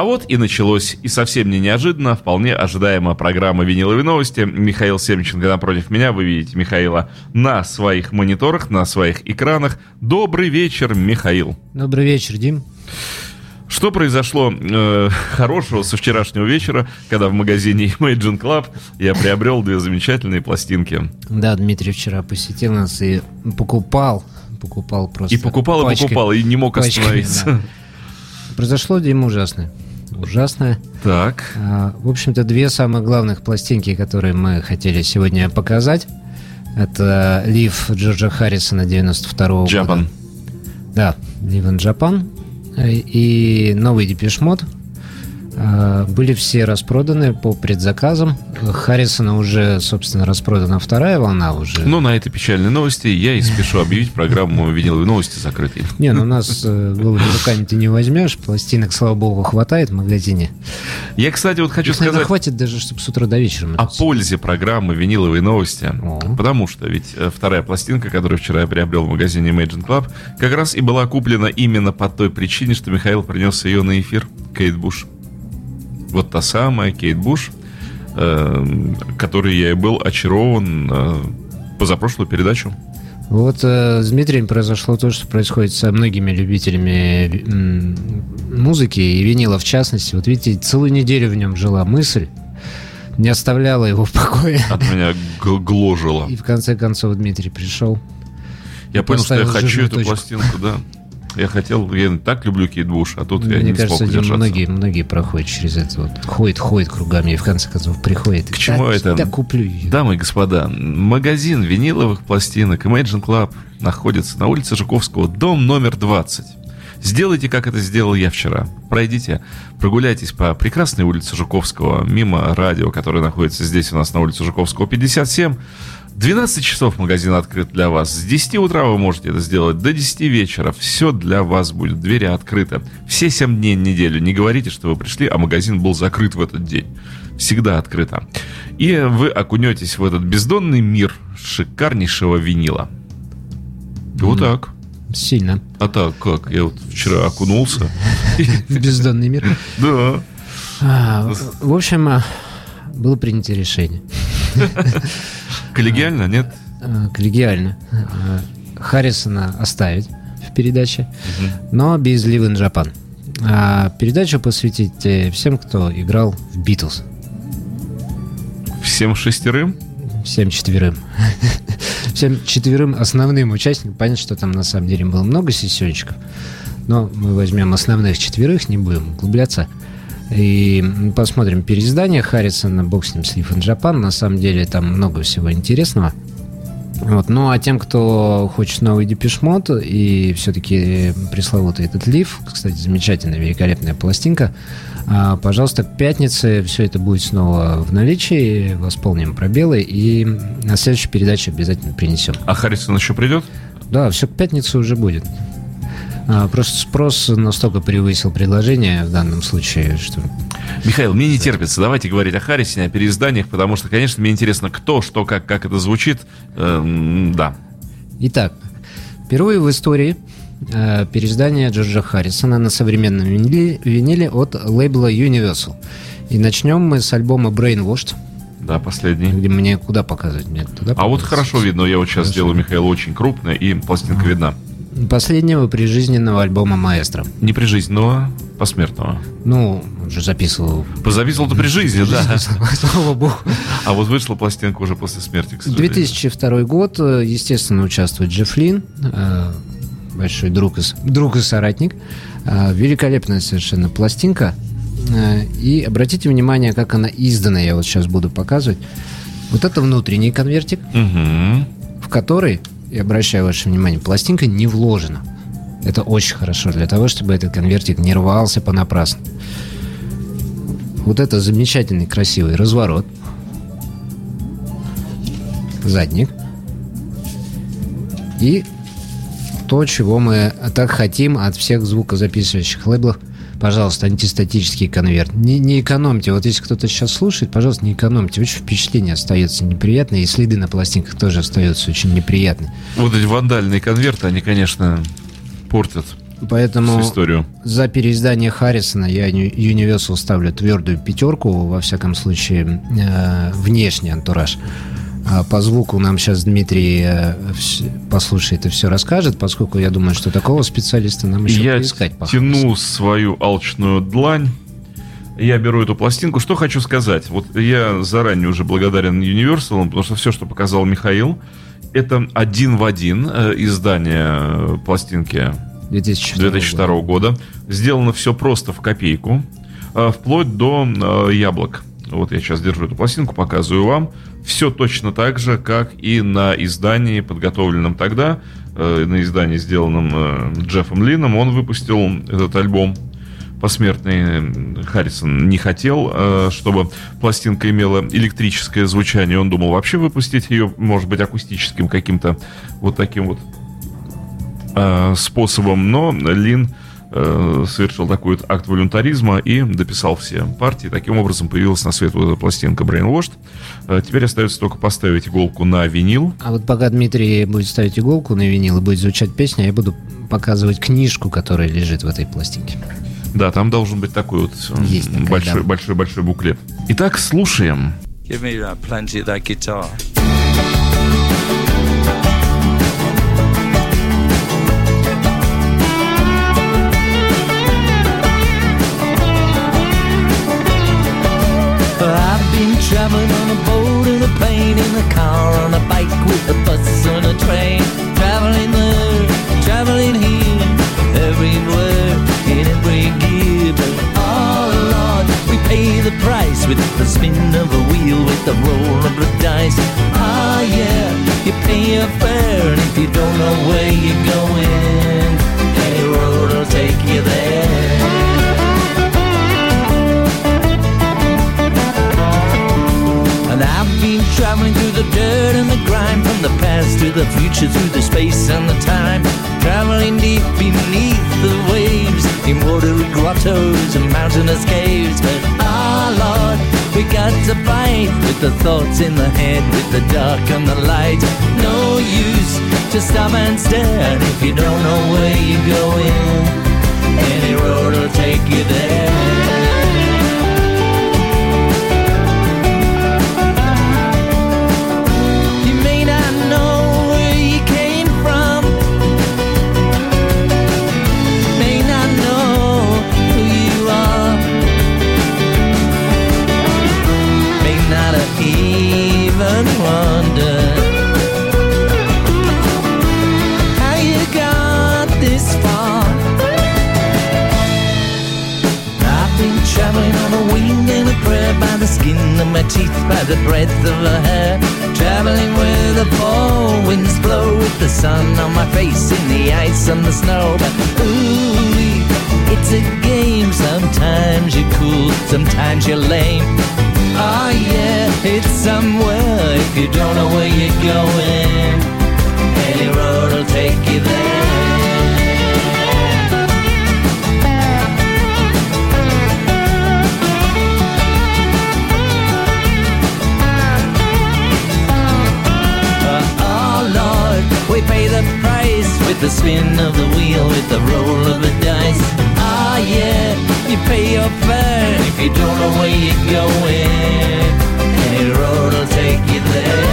А вот и началось, и совсем не неожиданно, вполне ожидаемо программа «Виниловые новости». Михаил Семченко напротив меня, вы видите Михаила на своих мониторах, на своих экранах. Добрый вечер, Михаил. Добрый вечер, Дим. Что произошло э, хорошего со вчерашнего вечера, когда в магазине Imagine Club я приобрел две замечательные пластинки? Да, Дмитрий вчера посетил нас и покупал, покупал просто. И покупал, пачкой, и покупал, и не мог пачками, остановиться. Да. Произошло, Дима, ужасное. Ужасное. Так. А, в общем-то, две самых главных пластинки, которые мы хотели сегодня показать. Это Лив Джорджа Харрисона 92 -го Japan. года. Да, in Japan и новый Депешмот были все распроданы по предзаказам. Харрисона уже, собственно, распродана вторая волна уже. Ну, на этой печальной новости я и спешу объявить программу «Виниловые новости» закрытой. Не, ну нас э, голыми руками ты не возьмешь. Пластинок, слава богу, хватает в магазине. Я, кстати, вот хочу Их, сказать... Наверное, хватит даже, чтобы с утра до вечера. О пользе программы «Виниловые новости». О. Потому что ведь э, вторая пластинка, которую вчера я приобрел в магазине Imagine Club, как раз и была куплена именно по той причине, что Михаил принес ее на эфир. Кейт Буш. Вот та самая Кейт Буш, э, которой я и был очарован э, позапрошлую передачу. Вот э, с Дмитрием произошло то, что происходит со многими любителями музыки и винила в частности. Вот видите, целую неделю в нем жила мысль, не оставляла его в покое. От меня гложила. И в конце концов Дмитрий пришел. Я понял, что я хочу эту точку. пластинку, да. Я хотел, я так люблю Кейт Буш, а тут Мне я не кажется, смог удержаться. многие, многие проходят через это вот. Ходит, ходит кругами и в конце концов приходит. К чему да, это? Да, куплю ее. Дамы и господа, магазин виниловых пластинок Imagine Club находится на улице Жуковского, дом номер 20. Сделайте, как это сделал я вчера. Пройдите, прогуляйтесь по прекрасной улице Жуковского, мимо радио, которое находится здесь у нас на улице Жуковского, 57. 12 часов магазин открыт для вас. С 10 утра вы можете это сделать до 10 вечера. Все для вас будет. Двери открыты. Все 7 дней неделю. Не говорите, что вы пришли, а магазин был закрыт в этот день. Всегда открыто. И вы окунетесь в этот бездонный мир шикарнейшего винила. Вот так. Сильно. А так как? Я вот вчера окунулся. Бездонный мир? Да. А, в общем, а, было принято решение. Коллегиально, нет? Э, коллегиально. Э, Харрисона оставить в передаче, но без Live in Japan. А передачу посвятить э, всем, кто играл в Битлз. Всем шестерым? Всем четверым. Всем четверым основным участникам. Понятно, что там на самом деле было много сессиончиков, но мы возьмем основных четверых, не будем углубляться. И посмотрим переиздание Харрисона, бог с ним, Sleep in Japan. На самом деле там много всего интересного. Вот. Ну, а тем, кто хочет новый депешмот и все-таки пресловутый этот лиф, кстати, замечательная, великолепная пластинка, а, пожалуйста, к пятнице все это будет снова в наличии, восполним пробелы и на следующей передаче обязательно принесем. А Харрисон еще придет? Да, все к пятнице уже будет. А, просто спрос настолько превысил предложение в данном случае, что... Михаил, мне не терпится. Давайте говорить о Харрисоне, о переизданиях, потому что, конечно, мне интересно, кто, что, как, как это звучит. Эм, да. Итак, впервые в истории э, переиздание Джорджа Харрисона на современном виниле, виниле от лейбла Universal. И начнем мы с альбома Brainwashed. Да, последний. Где мне куда показывать? Мне туда а вот хорошо видно, я вот сейчас хорошо. сделаю Михаил очень крупно, и пластинка а. видна последнего прижизненного альбома маэстро. Не прижизненного, посмертного. Ну, уже записывал. Записывал-то при жизни, да. Слава богу. А вот вышла пластинка уже после смерти, к 2002 год, естественно, участвует Джефф Лин, э, большой друг и, друг и соратник. Э, великолепная совершенно пластинка. Э, и обратите внимание, как она издана, я вот сейчас буду показывать. Вот это внутренний конвертик, угу. в который и обращаю ваше внимание, пластинка не вложена. Это очень хорошо для того, чтобы этот конвертик не рвался понапрасну. Вот это замечательный красивый разворот. Задник. И то, чего мы так хотим от всех звукозаписывающих лейблов – пожалуйста, антистатический конверт. Не, не экономьте. Вот если кто-то сейчас слушает, пожалуйста, не экономьте. Очень впечатление остается неприятное, и следы на пластинках тоже остаются очень неприятные. Вот эти вандальные конверты, они, конечно, портят Поэтому историю. за переиздание Харрисона я Universal ставлю твердую пятерку, во всяком случае, э, внешний антураж. А по звуку нам сейчас Дмитрий э, послушает и все расскажет, поскольку я думаю, что такого специалиста нам еще я поискать. Я тяну свою алчную длань. Я беру эту пластинку. Что хочу сказать? Вот я заранее уже благодарен Universal, потому что все, что показал Михаил, это один в один э, издание э, пластинки 2002, 2002 года. года. Сделано все просто в копейку, вплоть до яблок. Вот я сейчас держу эту пластинку, показываю вам. Все точно так же, как и на издании, подготовленном тогда, на издании, сделанном Джеффом Лином. Он выпустил этот альбом посмертный Харрисон не хотел, э, чтобы пластинка имела электрическое звучание. Он думал вообще выпустить ее, может быть, акустическим каким-то вот таким вот э, способом. Но Лин э, совершил такой вот акт волюнтаризма и дописал все партии. Таким образом появилась на свет вот эта пластинка Brainwashed. Теперь остается только поставить иголку на винил. А вот пока Дмитрий будет ставить иголку на винил и будет звучать песня, я буду показывать книжку, которая лежит в этой пластинке. Да, там должен быть такой вот Есть такая, большой, да. большой, большой буклет. Итак, слушаем. Give me that, plenty of that guitar. I've been traveling on a boat, through the dirt and the grime From the past to the future, through the space and the time. Traveling deep beneath the waves In watery grottos and mountainous caves. But ah, Lord, we got to fight With the thoughts in the head, with the dark and the light. No use to stop and stare if you don't know where you're going. Any road will take you there winds blow with the sun on my face in the ice and the snow. But ooh, it's a game. Sometimes you're cool, sometimes you're lame. Oh yeah, it's somewhere if you don't know where you're going. Any road will take you there. The price with the spin of the wheel, with the roll of the dice. Ah, yeah, you pay your fare if you don't know where you're going. Any road will take you there.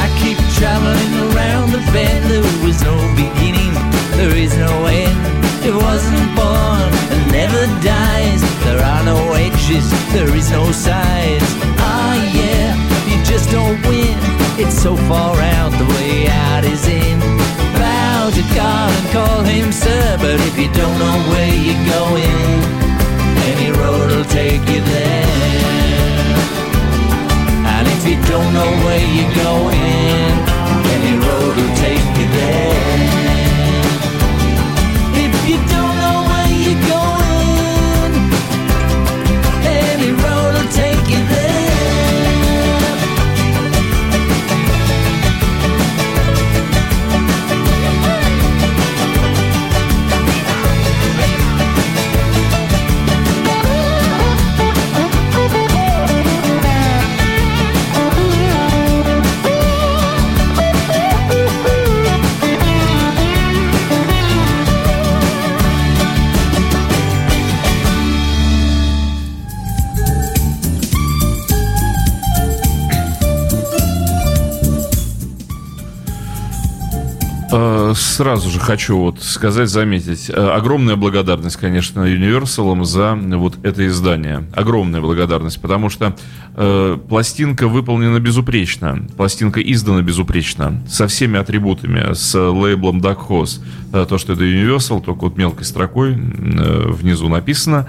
I keep traveling around the bend. There is no beginning, there is no end. It wasn't born and never dies. There are no edges, there is no sides way you're going. Сразу же хочу вот сказать, заметить. Э, огромная благодарность, конечно, Universal за вот это издание. Огромная благодарность, потому что э, пластинка выполнена безупречно. Пластинка издана безупречно. Со всеми атрибутами. С лейблом Dark Horse. Э, то, что это Universal, только вот мелкой строкой э, внизу написано.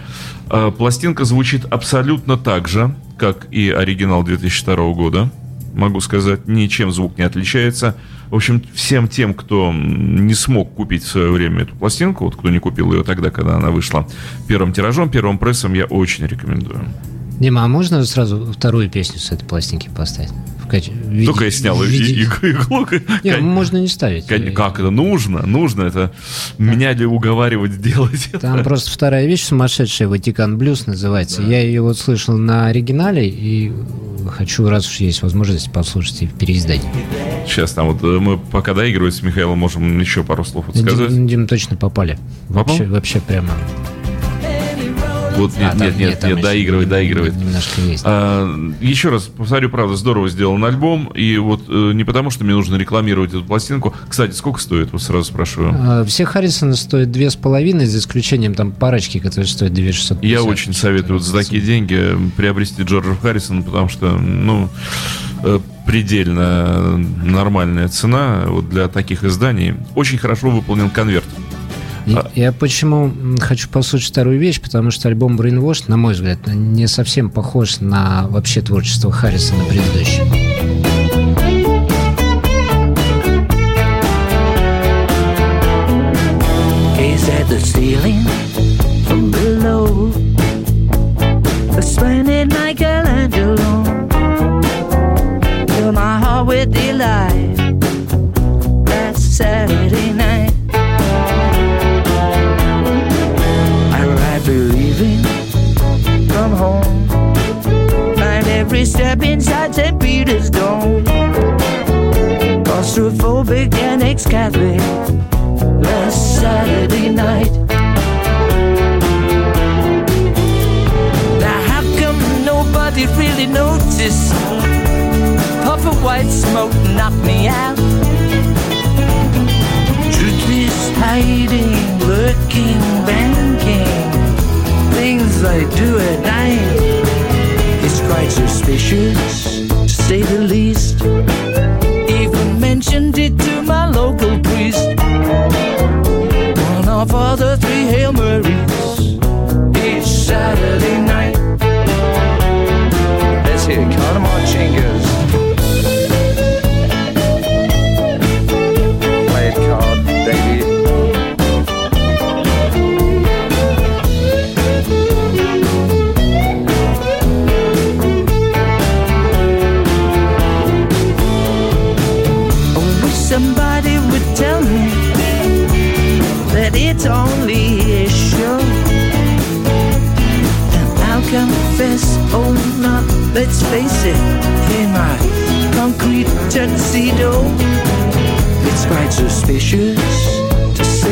Э, пластинка звучит абсолютно так же, как и оригинал 2002 года могу сказать, ничем звук не отличается. В общем, всем тем, кто не смог купить в свое время эту пластинку, вот кто не купил ее тогда, когда она вышла первым тиражом, первым прессом, я очень рекомендую. Дима, а можно сразу вторую песню с этой пластинки поставить? Виде, Только я снял виде... иглу. Не, можно не ставить. Как это? Нужно, нужно. Это меня ли уговаривать сделать Там просто вторая вещь сумасшедшая, Ватикан Блюз называется. Я ее вот слышал на оригинале и хочу, раз уж есть возможность, послушать и в переиздании. Сейчас там вот э, мы пока доигрываем с Михаилом, можем еще пару слов сказать. Дим, точно попали. Попал? Вообще, вообще прямо вот нет, а, нет, нет, нет, доигрывает, доигрывает. Немножко есть. А, еще раз повторю, правда, здорово сделан альбом. И вот э, не потому, что мне нужно рекламировать эту пластинку. Кстати, сколько стоит? Вот сразу спрашиваю. Все Харрисоны стоят две с половиной, за исключением там парочки, которые стоят 2650. Я очень советую вот за такие деньги приобрести Джорджа Харрисона, потому что, ну, э, предельно нормальная цена вот для таких изданий. Очень хорошо выполнен конверт. А... Я почему хочу послушать вторую вещь, потому что альбом Brainwash, на мой взгляд, не совсем похож на вообще творчество Харрисона предыдущего. the ceiling And ex-Catholic. Last Saturday night. Now how come nobody really noticed? Puff of white smoke knocked me out. Truth is hiding, lurking, banking. Things I do at night It's quite suspicious,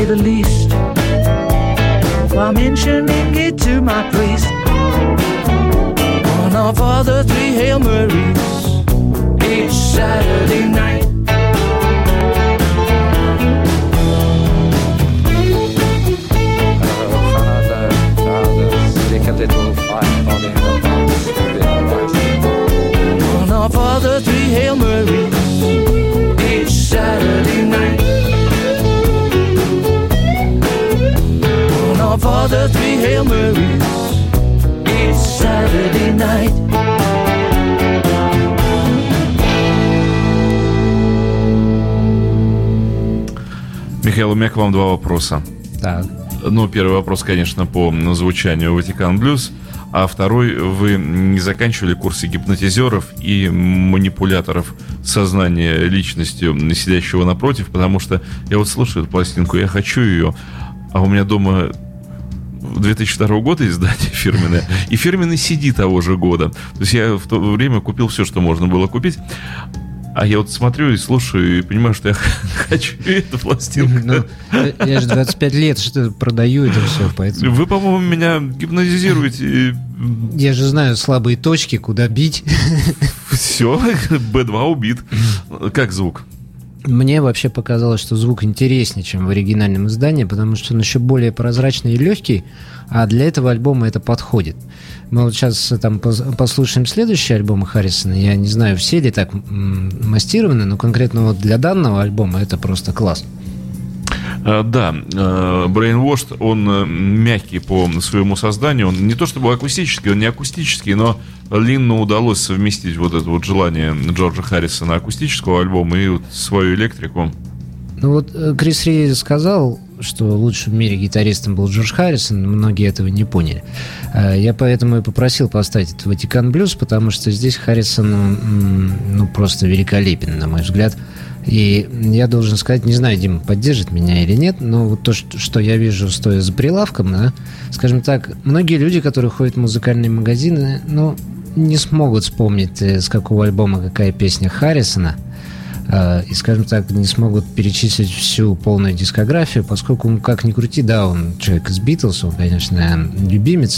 the least. While mentioning it to my priest, one of all the three Hail Marys, each Saturday night. little fight on in the box One of all the three Hail Marys each Saturday night. The three Hail Marys each Saturday night. Михаил, у меня к вам два вопроса. Так. Ну, первый вопрос, конечно, по звучанию Ватикан Блюз. А второй, вы не заканчивали курсы гипнотизеров и манипуляторов сознания личностью сидящего напротив, потому что я вот слушаю эту пластинку, я хочу ее, а у меня дома 2002 года издание фирменное, и фирменный CD того же года. То есть я в то время купил все, что можно было купить. А я вот смотрю и слушаю и понимаю, что я хочу эту пластинку. Ну, я же 25 лет что продаю это все, поэтому... Вы, по-моему, меня гипнотизируете. Я же знаю слабые точки, куда бить. Все, B2 убит. Как звук? Мне вообще показалось, что звук интереснее, чем в оригинальном издании, потому что он еще более прозрачный и легкий, а для этого альбома это подходит. Мы вот сейчас там послушаем следующий альбом Харрисона. Я не знаю, все ли так мастированы, но конкретно вот для данного альбома это просто класс. Э, да, э, Brainwashed, он э, мягкий по своему созданию. Он не то чтобы акустический, он не акустический, но Линну удалось совместить вот это вот желание Джорджа Харрисона акустического альбома и вот свою электрику. Ну вот Крис Ри сказал, что лучшим в мире гитаристом был Джордж Харрисон, многие этого не поняли. Я поэтому и попросил поставить этот Ватикан Блюз, потому что здесь Харрисон ну, просто великолепен, на мой взгляд. И я должен сказать, не знаю, Дима поддержит меня или нет, но вот то, что я вижу, стоя за прилавком, да, скажем так, многие люди, которые ходят в музыкальные магазины, ну, не смогут вспомнить, э, с какого альбома какая песня Харрисона, э, и, скажем так, не смогут перечислить всю полную дискографию, поскольку, как ни крути, да, он человек из Битлз, он, конечно, любимец,